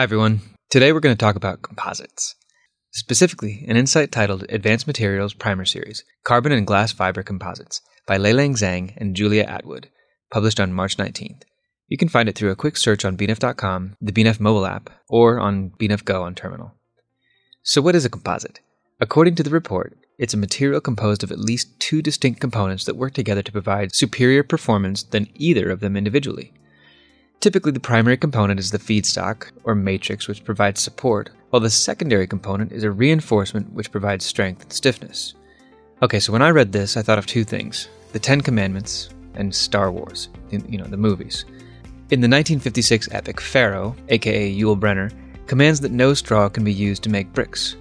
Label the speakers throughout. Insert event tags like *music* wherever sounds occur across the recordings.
Speaker 1: Hi, everyone. Today we're going to talk about composites. Specifically, an insight titled Advanced Materials Primer Series Carbon and Glass Fiber Composites by Leilang Zhang and Julia Attwood, published on March 19th. You can find it through a quick search on BNEF.com, the BNEF mobile app, or on BNEF Go on terminal. So, what is a composite? According to the report, it's a material composed of at least two distinct components that work together to provide superior performance than either of them individually. Typically, the primary component is the feedstock, or matrix, which provides support, while the secondary component is a reinforcement which provides strength and stiffness. Okay, so when I read this, I thought of two things the Ten Commandments and Star Wars, you know, the movies. In the 1956 epic, Pharaoh, aka Yul Brynner, commands that no straw can be used to make bricks.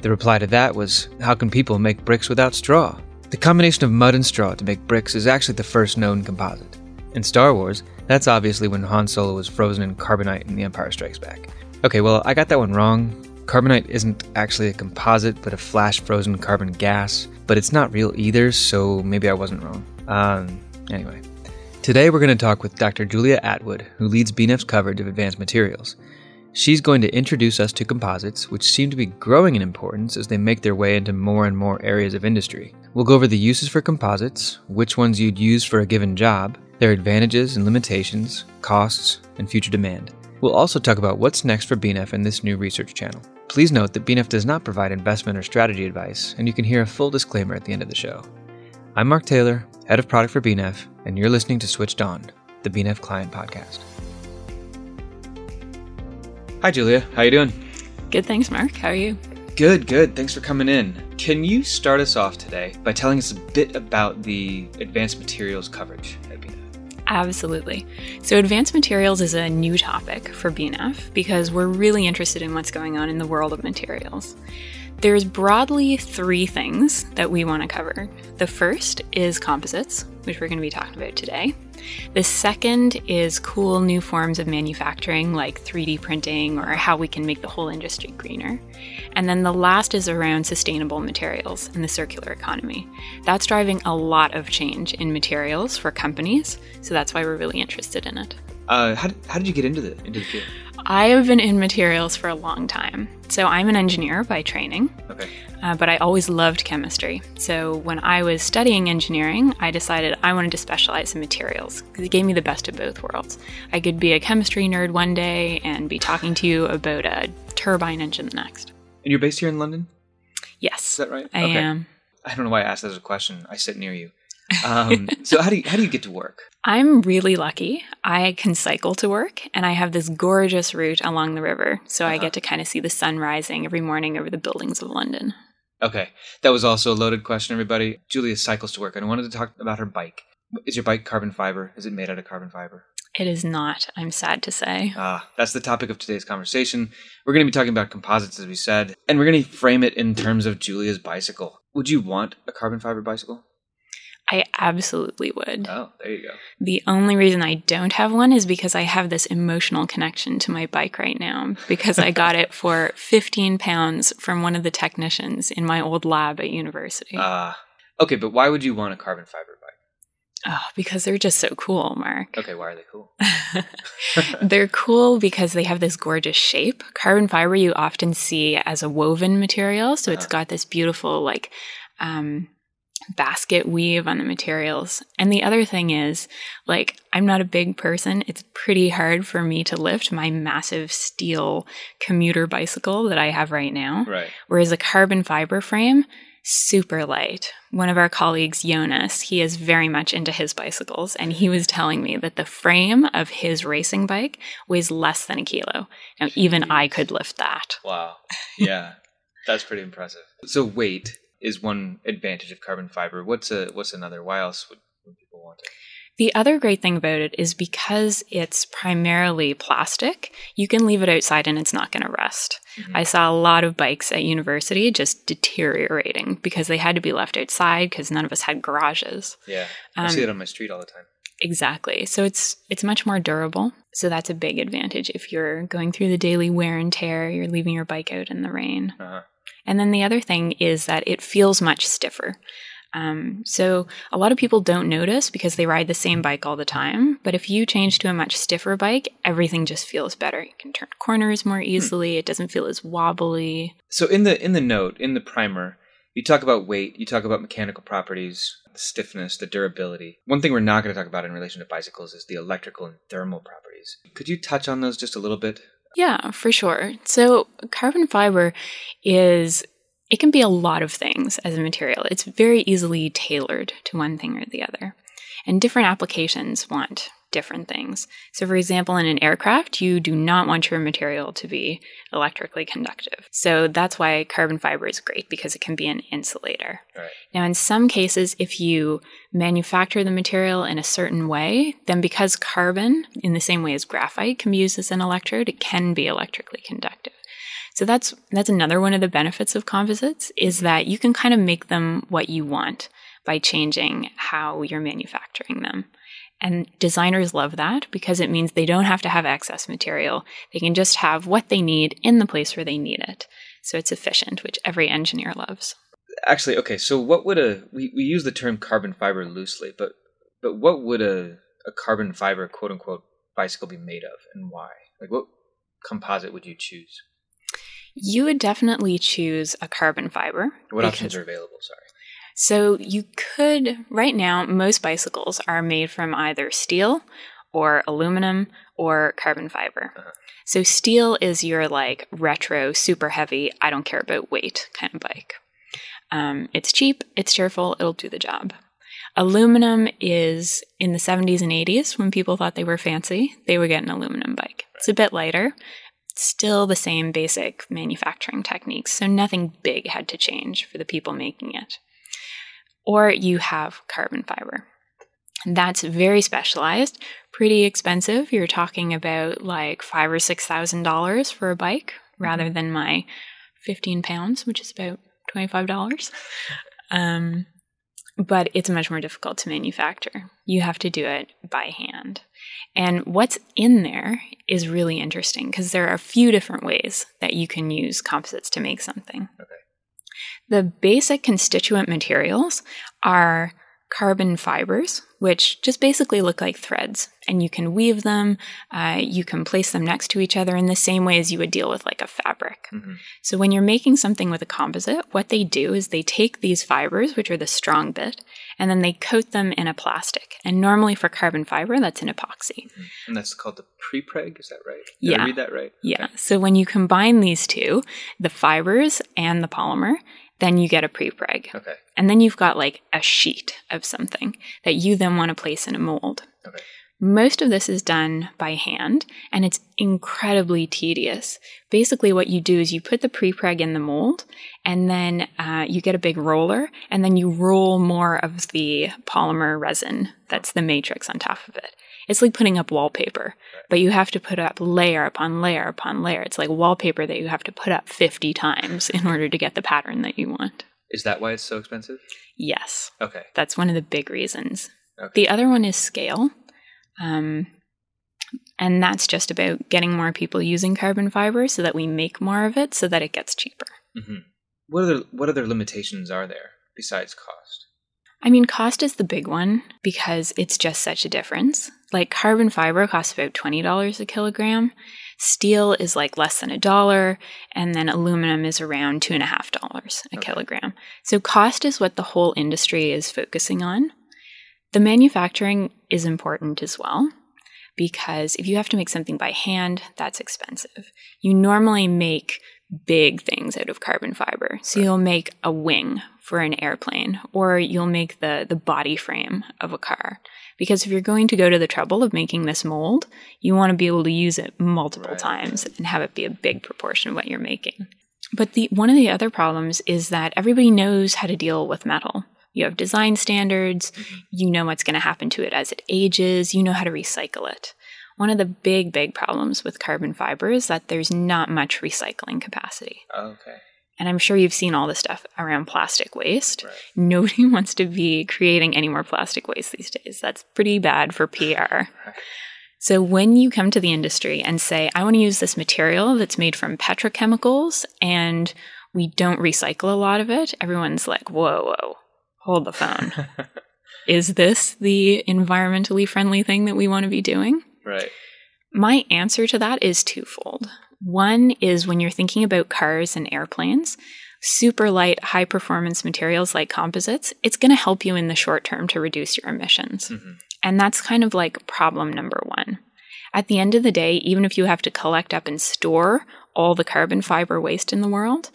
Speaker 1: The reply to that was, How can people make bricks without straw? The combination of mud and straw to make bricks is actually the first known composite. In Star Wars, that's obviously when Han Solo was frozen in carbonite in The Empire Strikes Back. Okay, well, I got that one wrong. Carbonite isn't actually a composite, but a flash frozen carbon gas, but it's not real either, so maybe I wasn't wrong. Um, anyway. Today we're going to talk with Dr. Julia Attwood, who leads BNEF's coverage of advanced materials. She's going to introduce us to composites, which seem to be growing in importance as they make their way into more and more areas of industry. We'll go over the uses for composites, which ones you'd use for a given job, their advantages and limitations, costs, and future demand. We'll also talk about what's next for BNEF in this new research channel. Please note that BNEF does not provide investment or strategy advice, and you can hear a full disclaimer at the end of the show. I'm Mark Taylor, head of product for BNEF, and you're listening to Switched On, the BNEF Client Podcast. Hi, Julia. How you doing?
Speaker 2: Good, thanks, Mark. How are you?
Speaker 1: Good, good. Thanks for coming in. Can you start us off today by telling us a bit about the advanced materials coverage at BNEF?
Speaker 2: Absolutely. So, advanced materials is a new topic for BNEF because we're really interested in what's going on in the world of materials. There's broadly three things that we want to cover. The first is composites, which we're going to be talking about today. The second is cool new forms of manufacturing like 3D printing or how we can make the whole industry greener. And then the last is around sustainable materials and the circular economy. That's driving a lot of change in materials for companies, so that's why we're really interested in it.
Speaker 1: Uh, how, did, how did you get into the, into the field?
Speaker 2: I have been in materials for a long time. So I'm an engineer by training,
Speaker 1: Okay.
Speaker 2: uh, but I always loved chemistry. So when I was studying engineering, I decided I wanted to specialize in materials because it gave me the best of both worlds. I could be a chemistry nerd one day and be talking to you about a turbine engine the next.
Speaker 1: And you're based here in London?
Speaker 2: Yes.
Speaker 1: Is that right?
Speaker 2: I am.
Speaker 1: I don't know why I asked that as a question. I sit near you. Um, so how do you how do you get to work?
Speaker 2: I'm really lucky. I can cycle to work and I have this gorgeous route along the river. So I
Speaker 1: Uh-huh.
Speaker 2: get to kind of see the sun rising every morning over the buildings of London.
Speaker 1: Okay, that was also a loaded question, everybody. Julia cycles to work, and I wanted to talk about her bike. Is your bike carbon fiber? Is it made out of carbon fiber?
Speaker 2: It is not, I'm sad to say.
Speaker 1: Ah, that's the topic of today's conversation. We're going to be talking about composites, as we said, and we're going to frame it in terms of Julia's bicycle. Would you want a carbon fiber bicycle?
Speaker 2: I absolutely would.
Speaker 1: Oh, there you go.
Speaker 2: The only reason I don't have one is because I have this emotional connection to my bike right now because I got it for *laughs* 15 pounds from one of the technicians in my old lab at university.
Speaker 1: Ah, okay, but why would you want a carbon fiber bike?
Speaker 2: oh, because they're just so cool, Mark.
Speaker 1: Okay, why are they cool? *laughs* *laughs*
Speaker 2: they're cool because they have this gorgeous shape. Carbon fiber you often see as a woven material, so it's
Speaker 1: Uh-huh.
Speaker 2: got this beautiful like um basket weave on the materials. And the other thing is, like, I'm not a big person. It's pretty hard for me to lift my massive steel commuter bicycle that I have right now.
Speaker 1: Right.
Speaker 2: Whereas a carbon fiber frame, super light. One of our colleagues, Jonas, he is very much into his bicycles, and he was telling me that the frame of his racing bike weighs less than a kilo. Now, even I could lift that.
Speaker 1: Wow. *laughs* Yeah, that's pretty impressive. So weight is one advantage of carbon fiber. What's a what's another? Why else would, would people want it?
Speaker 2: The other great thing about it is because it's primarily plastic, you can leave it outside and it's not going to rust. Mm-hmm. I saw a lot of bikes at university just deteriorating because they had to be left outside because none of us had garages.
Speaker 1: Yeah. I um, see it on my street all the time.
Speaker 2: Exactly. So it's it's much more durable. So that's a big advantage if you're going through the daily wear and tear, you're leaving your bike out in the rain. Uh-huh. And then the other thing is that it feels much stiffer. Um, so a lot of people don't notice because they ride the same bike all the time. But if you change to a much stiffer bike, everything just feels better. You can turn corners more hmm. easily. Hmm. It doesn't feel as wobbly.
Speaker 1: So in the in the note in the primer, you talk about weight. You talk about mechanical properties, the stiffness, the durability. One thing we're not going to talk about in relation to bicycles is the electrical and thermal properties. Could you touch on those just a little bit?
Speaker 2: Yeah, for sure. So carbon fiber is it can be a lot of things as a material. It's very easily tailored to one thing or the other. And different applications want different things. So, for example, in an aircraft, you do not want your material to be electrically conductive. So, that's why carbon fiber is great because it can be an insulator. Right. Now, in some cases, if you manufacture the material in a certain way, then because carbon, in the same way as graphite, can be used as an electrode, it can be electrically conductive. So that's that's another one of the benefits of composites is that you can kind of make them what you want by changing how you're manufacturing them. And designers love that because it means they don't have to have excess material. They can just have what they need in the place where they need it. So it's efficient, which every engineer loves.
Speaker 1: Actually, okay, so what would a we, we use the term carbon fiber loosely, but but what would a, a carbon fiber quote unquote bicycle be made of and why? Like what composite would you choose?
Speaker 2: You would definitely choose a carbon fiber.
Speaker 1: What options are available? Sorry.
Speaker 2: So you could, right now, most bicycles are made from either steel or aluminum or carbon fiber. Uh-huh. So steel is your like retro, super heavy, I don't care about weight kind of bike. Um, it's cheap, it's cheerful, it'll do the job. Aluminum is in the 70s and 80s when people thought they were fancy, they would get an aluminum bike. It's a bit lighter, still the same basic manufacturing techniques, so nothing big had to change for the people making it. Or you have carbon fiber. That's very specialized, pretty expensive. You're talking about like five or six thousand dollars for a bike rather than my fifteen pounds, which is about twenty five dollars. Um, but it's much more difficult to manufacture. You have to do it by hand. And what's in there is really interesting because there are a few different ways that you can use composites to make something. Okay. The basic constituent materials are carbon fibers, which just basically look like threads. And you can weave them, uh, you can place them next to each other in the same way as you would deal with like a fabric. Mm-hmm. So when you're making something with a composite, what they do is they take these fibers, which are the strong bit, and then they coat them in a plastic. And normally for carbon fiber, that's an epoxy. Mm-hmm.
Speaker 1: And that's called the prepreg, is that right? Did yeah. I read that right?
Speaker 2: Yeah. So when you combine these two, the fibers and the polymer, then you get a prepreg. Okay. And then you've got like a sheet of something that you then want to place in a mold. Okay. Most of this is done by hand and it's incredibly tedious. Basically, what you do is you put the prepreg in the mold and then uh, you get a big roller and then you roll more of the polymer resin that's the matrix on top of it. It's like putting up wallpaper, but you have to put up layer upon layer upon layer. It's like wallpaper that you have to put up 50 times in order to get the pattern that you want.
Speaker 1: Is that why it's so expensive?
Speaker 2: Yes.
Speaker 1: Okay.
Speaker 2: That's one of the big reasons. Okay. The other one is scale. Um, and that's just about getting more people using carbon fiber so that we make more of it so that it gets cheaper.
Speaker 1: Mm-hmm. What other what other limitations are there besides cost?
Speaker 2: I mean, cost is the big one because it's just such a difference. Like carbon fiber costs about $20 a kilogram. Steel is like less than a dollar, and then aluminum is around two and a half dollars a okay. kilogram. So cost is what the whole industry is focusing on. The manufacturing is important as well because if you have to make something by hand, that's expensive. You normally make big things out of carbon fiber. So you'll make a wing for an airplane or you'll make the the body frame of a car. Because if you're going to go to the trouble of making this mold, you want to be able to use it multiple right. times and have it be a big proportion of what you're making. But the one of the other problems is that everybody knows how to deal with metal. You have design standards, mm-hmm. you know what's going to happen to it as it ages, you know how to recycle it. One of the big, big problems with carbon fiber is that there's not much recycling capacity.
Speaker 1: Okay.
Speaker 2: And I'm sure you've seen all the stuff around plastic waste.
Speaker 1: Right.
Speaker 2: Nobody *laughs* wants to be creating any more plastic waste these days. That's pretty bad for PR. *laughs* So when you come to the industry and say, I want to use this material that's made from petrochemicals and we don't recycle a lot of it, everyone's like, whoa, whoa, hold the phone. *laughs* Is this the environmentally friendly thing that we want to be doing?
Speaker 1: Right.
Speaker 2: My answer to that is twofold. One is when you're thinking about cars and airplanes, super light, high performance materials like composites, it's going to help you in the short term to reduce your emissions.
Speaker 1: Mm-hmm.
Speaker 2: And that's kind of like problem number one. At the end of the day, even if you have to collect up and store all the carbon fiber waste in the world,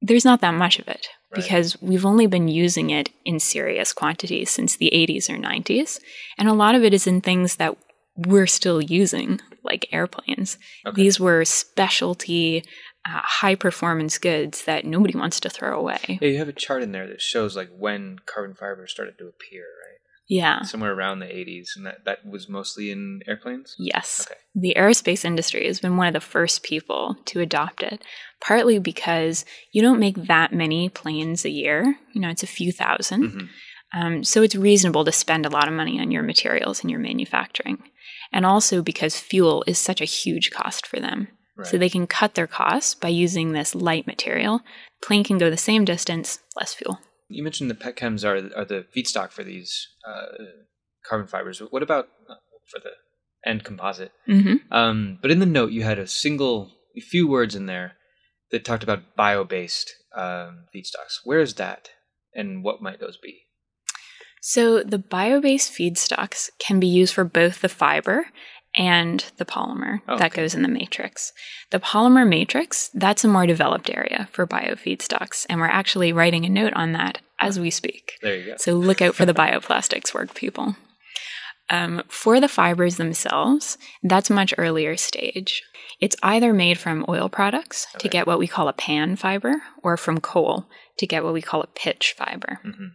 Speaker 2: there's not that much of it
Speaker 1: Right.
Speaker 2: because we've only been using it in serious quantities since the 80s or 90s. And a lot of it is in things that we're still using, like airplanes.
Speaker 1: Okay.
Speaker 2: These were specialty, uh, high performance goods that nobody wants to throw away.
Speaker 1: Yeah, you have a chart in there that shows like when carbon fiber started to appear, right?
Speaker 2: Yeah.
Speaker 1: Somewhere around the 80s, and that, that was mostly in airplanes?
Speaker 2: Yes.
Speaker 1: Okay.
Speaker 2: The aerospace industry has been one of the first people to adopt it, partly because you don't make that many planes a year. You know, it's a few 1000
Speaker 1: Mhm.
Speaker 2: Um, so it's reasonable to spend a lot of money on your materials and your manufacturing. And also because fuel is such a huge cost for them.
Speaker 1: Right.
Speaker 2: So they can cut their costs by using this light material. Plane can go the same distance, less fuel.
Speaker 1: You mentioned the pet chems are, are the feedstock for these uh, carbon fibers. What about uh, for the end composite?
Speaker 2: hmm
Speaker 1: Um, but in the note, you had a single, a few words in there that talked about bio-based um, feedstocks. Where is that, and what might those be?
Speaker 2: So the bio-based feedstocks can be used for both the fiber and the polymer
Speaker 1: Oh,
Speaker 2: that
Speaker 1: okay.
Speaker 2: goes in the matrix. The polymer matrix, that's a more developed area for biofeedstocks, and we're actually writing a note on that as we speak.
Speaker 1: There you go.
Speaker 2: So look out for the bioplastics work, people. Um, for the fibers themselves, that's much earlier stage. It's either made from oil products to get what we call a pan fiber, or from coal to get what we call a pitch fiber.
Speaker 1: Mhm.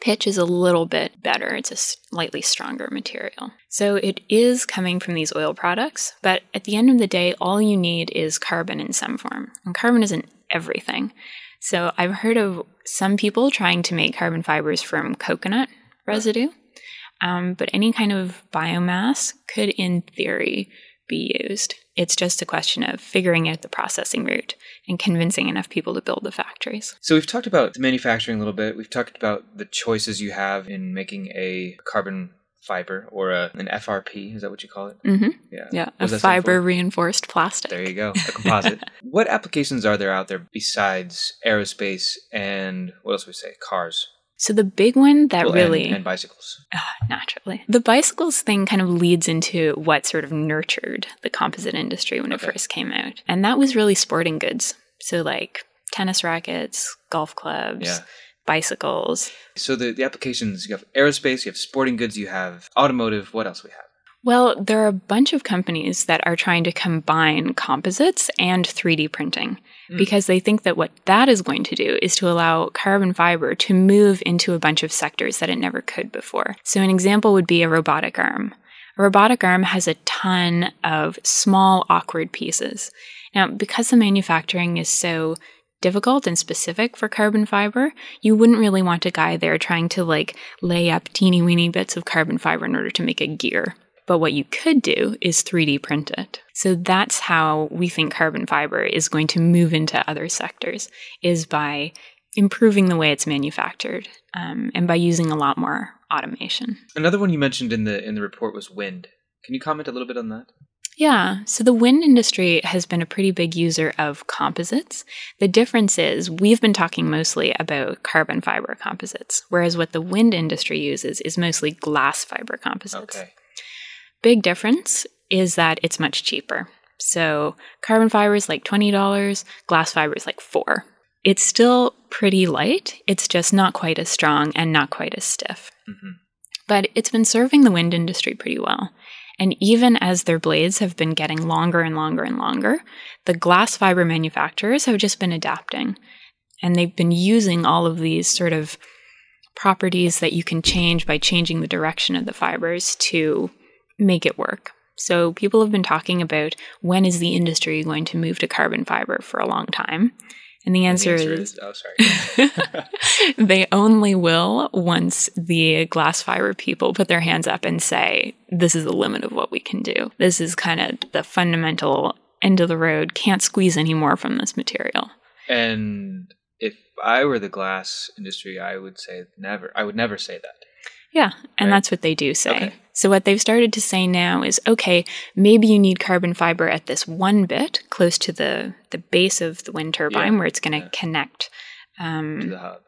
Speaker 2: Pitch is a little bit better, it's a slightly stronger material. So it is coming from these oil products, but at the end of the day, all you need is carbon in some form. And carbon isn't everything. So I've heard of some people trying to make carbon fibers from coconut residue, um, but any kind of biomass could, in theory, be used. It's just a question of figuring out the processing route and convincing enough people to build the factories.
Speaker 1: So we've talked about the manufacturing a little bit. We've talked about the choices you have in making a carbon fiber or a, an FRP. Is that what you call it?
Speaker 2: hmm
Speaker 1: Yeah.
Speaker 2: Yeah, a
Speaker 1: does that stand for?
Speaker 2: fiber reinforced plastic.
Speaker 1: There you go, a composite. *laughs* what applications are there out there besides aerospace and what else we say? Cars,
Speaker 2: So the big one that
Speaker 1: Well,
Speaker 2: really
Speaker 1: and, bicycles.
Speaker 2: Ah, naturally. The bicycles thing kind of leads into what sort of nurtured the composite industry when it first came out. And that was really sporting goods. So, like tennis rackets, golf clubs,
Speaker 1: Yeah.
Speaker 2: bicycles.
Speaker 1: So the, the applications you have aerospace, you have sporting goods, you have automotive. What else we have?
Speaker 2: Well, there are a bunch of companies that are trying to combine composites and 3D printing
Speaker 1: Mm.
Speaker 2: because they think that what that is going to do is to allow carbon fiber to move into a bunch of sectors that it never could before. So, an example would be a robotic arm. A robotic arm has a ton of small, awkward pieces. Now, because the manufacturing is so difficult and specific for carbon fiber, you wouldn't really want a guy there trying to like lay up teeny weeny bits of carbon fiber in order to make a gear. But what you could do is 3D print it. So that's how we think carbon fiber is going to move into other sectors, is by improving the way it's manufactured um, and by using a lot more automation.
Speaker 1: Another one you mentioned in the in the report was wind. Can you comment a little bit on that?
Speaker 2: Yeah, so the wind industry has been a pretty big user of composites. The difference is we've been talking mostly about carbon fiber composites, whereas what the wind industry uses is mostly glass fiber composites.
Speaker 1: Okay.
Speaker 2: Big difference is that it's much cheaper. So carbon fiber is like $20, glass fiber is like 4. It's still pretty light, it's just not quite as strong and not quite as stiff.
Speaker 1: hmm
Speaker 2: But it's been serving the wind industry pretty well. And even as their blades have been getting longer and longer and longer, the glass fiber manufacturers have just been adapting. And they've been using all of these sort of properties that you can change by changing the direction of the fibers to make it work. So people have been talking about when is the industry going to move to carbon fiber for a long time. And the answer,
Speaker 1: The answer
Speaker 2: is,
Speaker 1: is- oh, sorry. *laughs*
Speaker 2: they only will once the glass fiber people put their hands up and say, this is the limit of what we can do. This is kind of the fundamental end of the road. Can't squeeze any more from this material.
Speaker 1: and if I were the glass industry, I would say never. I would never say that.
Speaker 2: Yeah, and
Speaker 1: Right.
Speaker 2: that's what they do say.
Speaker 1: Okay.
Speaker 2: So what they've started to say now is okay, maybe you need carbon fiber at this one bit close to the the base of the wind turbine
Speaker 1: Yeah,
Speaker 2: where it's going to
Speaker 1: yeah.
Speaker 2: connect um
Speaker 1: To the hub.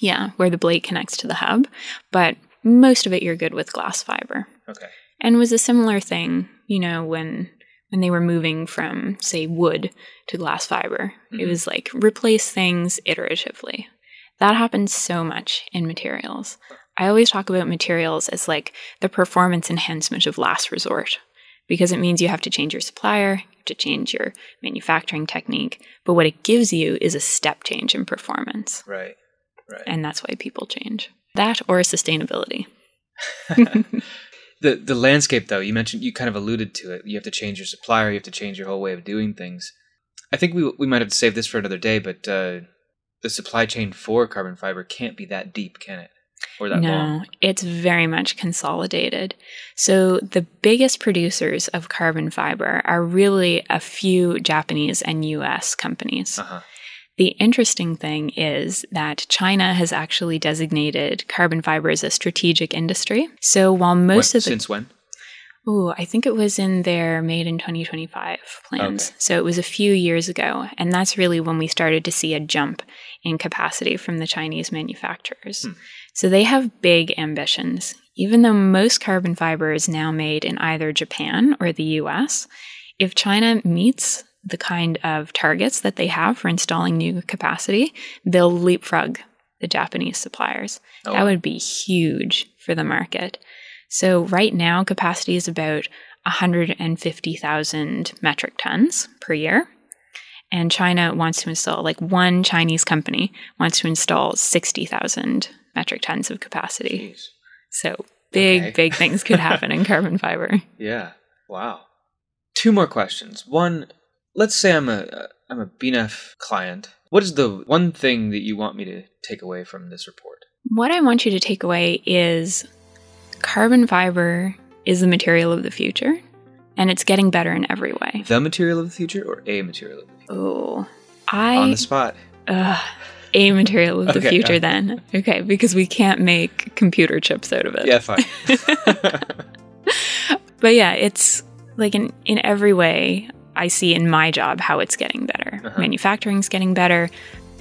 Speaker 2: yeah, where the blade connects to the hub, but most of it you're good with glass fiber.
Speaker 1: Okay.
Speaker 2: And was a similar thing, you know, when when they were moving from say wood to glass fiber. It
Speaker 1: Mhm.
Speaker 2: was like replace things iteratively. That happens so much in materials. I always talk about materials as like the performance enhancement of last resort because it means you have to change your supplier, you have to change your manufacturing technique, but what it gives you is a step change in performance.
Speaker 1: Right. Right.
Speaker 2: And that's why people change. That or sustainability. *laughs*
Speaker 1: the the landscape though you mentioned you kind of alluded to it you have to change your supplier you have to change your whole way of doing things i think we we might have to save this for another day but uh, the supply chain for carbon fiber can't be that deep can it or that
Speaker 2: no,
Speaker 1: long
Speaker 2: it's very much consolidated. So the biggest producers of carbon fiber are really a few Japanese and US companies.
Speaker 1: uh-huh
Speaker 2: The interesting thing is that China has actually designated carbon fiber as a strategic industry. So while most
Speaker 1: When-
Speaker 2: of the
Speaker 1: since when
Speaker 2: Oh, I think it was in their Made in 2025 plans.
Speaker 1: Okay.
Speaker 2: So it was a few years ago. And that's really when we started to see a jump in capacity from the Chinese manufacturers.
Speaker 1: Hmm.
Speaker 2: So they have big ambitions. Even though most carbon fiber is now made in either Japan or the US, if China meets the kind of targets that they have for installing new capacity, they'll leapfrog the Japanese suppliers.
Speaker 1: Oh,
Speaker 2: that would be huge for the market. So right now, capacity is about 150,000 metric tons per year. And China wants to install, like one Chinese company wants to install 60,000 metric tons of capacity.
Speaker 1: Jeez.
Speaker 2: So big,
Speaker 1: Okay.
Speaker 2: big things could *laughs* happen in carbon fiber.
Speaker 1: yeah wow two more questions one let's say i'm a i'm a bnef client what is the one thing that you want me to take away from this report
Speaker 2: What I want you to take away is carbon fiber is the material of the future, and it's getting better in every way.
Speaker 1: the material of the future or a material of the future
Speaker 2: Oh, I
Speaker 1: on the spot
Speaker 2: Ugh, a material of the
Speaker 1: Okay,
Speaker 2: future
Speaker 1: yeah.
Speaker 2: then. Okay, because we can't make computer chips out of it.
Speaker 1: yeah fine *laughs*
Speaker 2: But yeah, it's like in, in every way, I see in my job how it's getting better.
Speaker 1: Uh-huh.
Speaker 2: Manufacturing's getting better.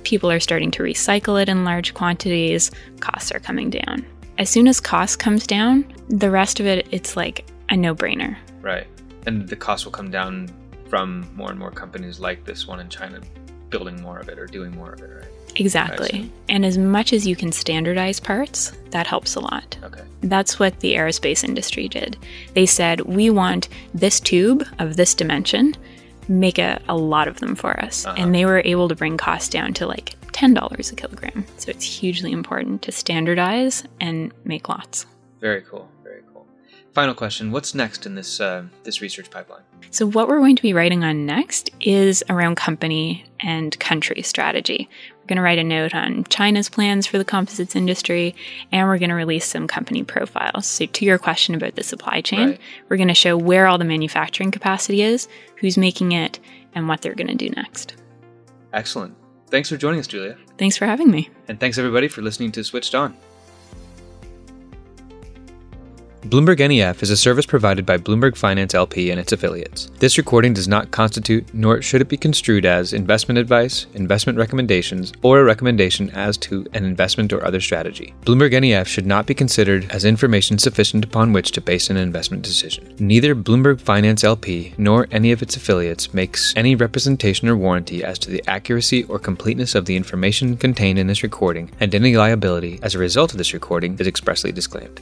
Speaker 2: People are starting to recycle it in large quantities. Costs are coming down. As soon as cost comes down, the rest of it, it's like a no brainer.
Speaker 1: Right. And the cost will come down from more and more companies like this one in China building more of it or doing more of it, right?
Speaker 2: Exactly. And as much as you can standardize parts, that helps a lot.
Speaker 1: Okay.
Speaker 2: That's what the aerospace industry did. They said, we want this tube of this dimension, make a, a lot of them for us.
Speaker 1: Uh-huh.
Speaker 2: And they were able to bring costs down to like $10 a kilogram. So it's hugely important to standardize and make lots.
Speaker 1: Very cool. Final question: What's next in this uh, this research pipeline?
Speaker 2: So, what we're going to be writing on next is around company and country strategy. We're going to write a note on China's plans for the composites industry, and we're going to release some company profiles. So, to your question about the supply chain,
Speaker 1: Right.
Speaker 2: we're going to show where all the manufacturing capacity is, who's making it, and what they're going to do next.
Speaker 1: Excellent. Thanks for joining us, Julia,
Speaker 2: Thanks for having me.
Speaker 1: and thanks everybody for listening to Switched On. Bloomberg NEF is a service provided by Bloomberg Finance LP and its affiliates. This recording does not constitute, nor should it be construed as, investment advice, investment recommendations, or a recommendation as to an investment or other strategy. Bloomberg NEF should not be considered as information sufficient upon which to base an investment decision. Neither Bloomberg Finance LP nor any of its affiliates makes any representation or warranty as to the accuracy or completeness of the information contained in this recording, and any liability as a result of this recording is expressly disclaimed.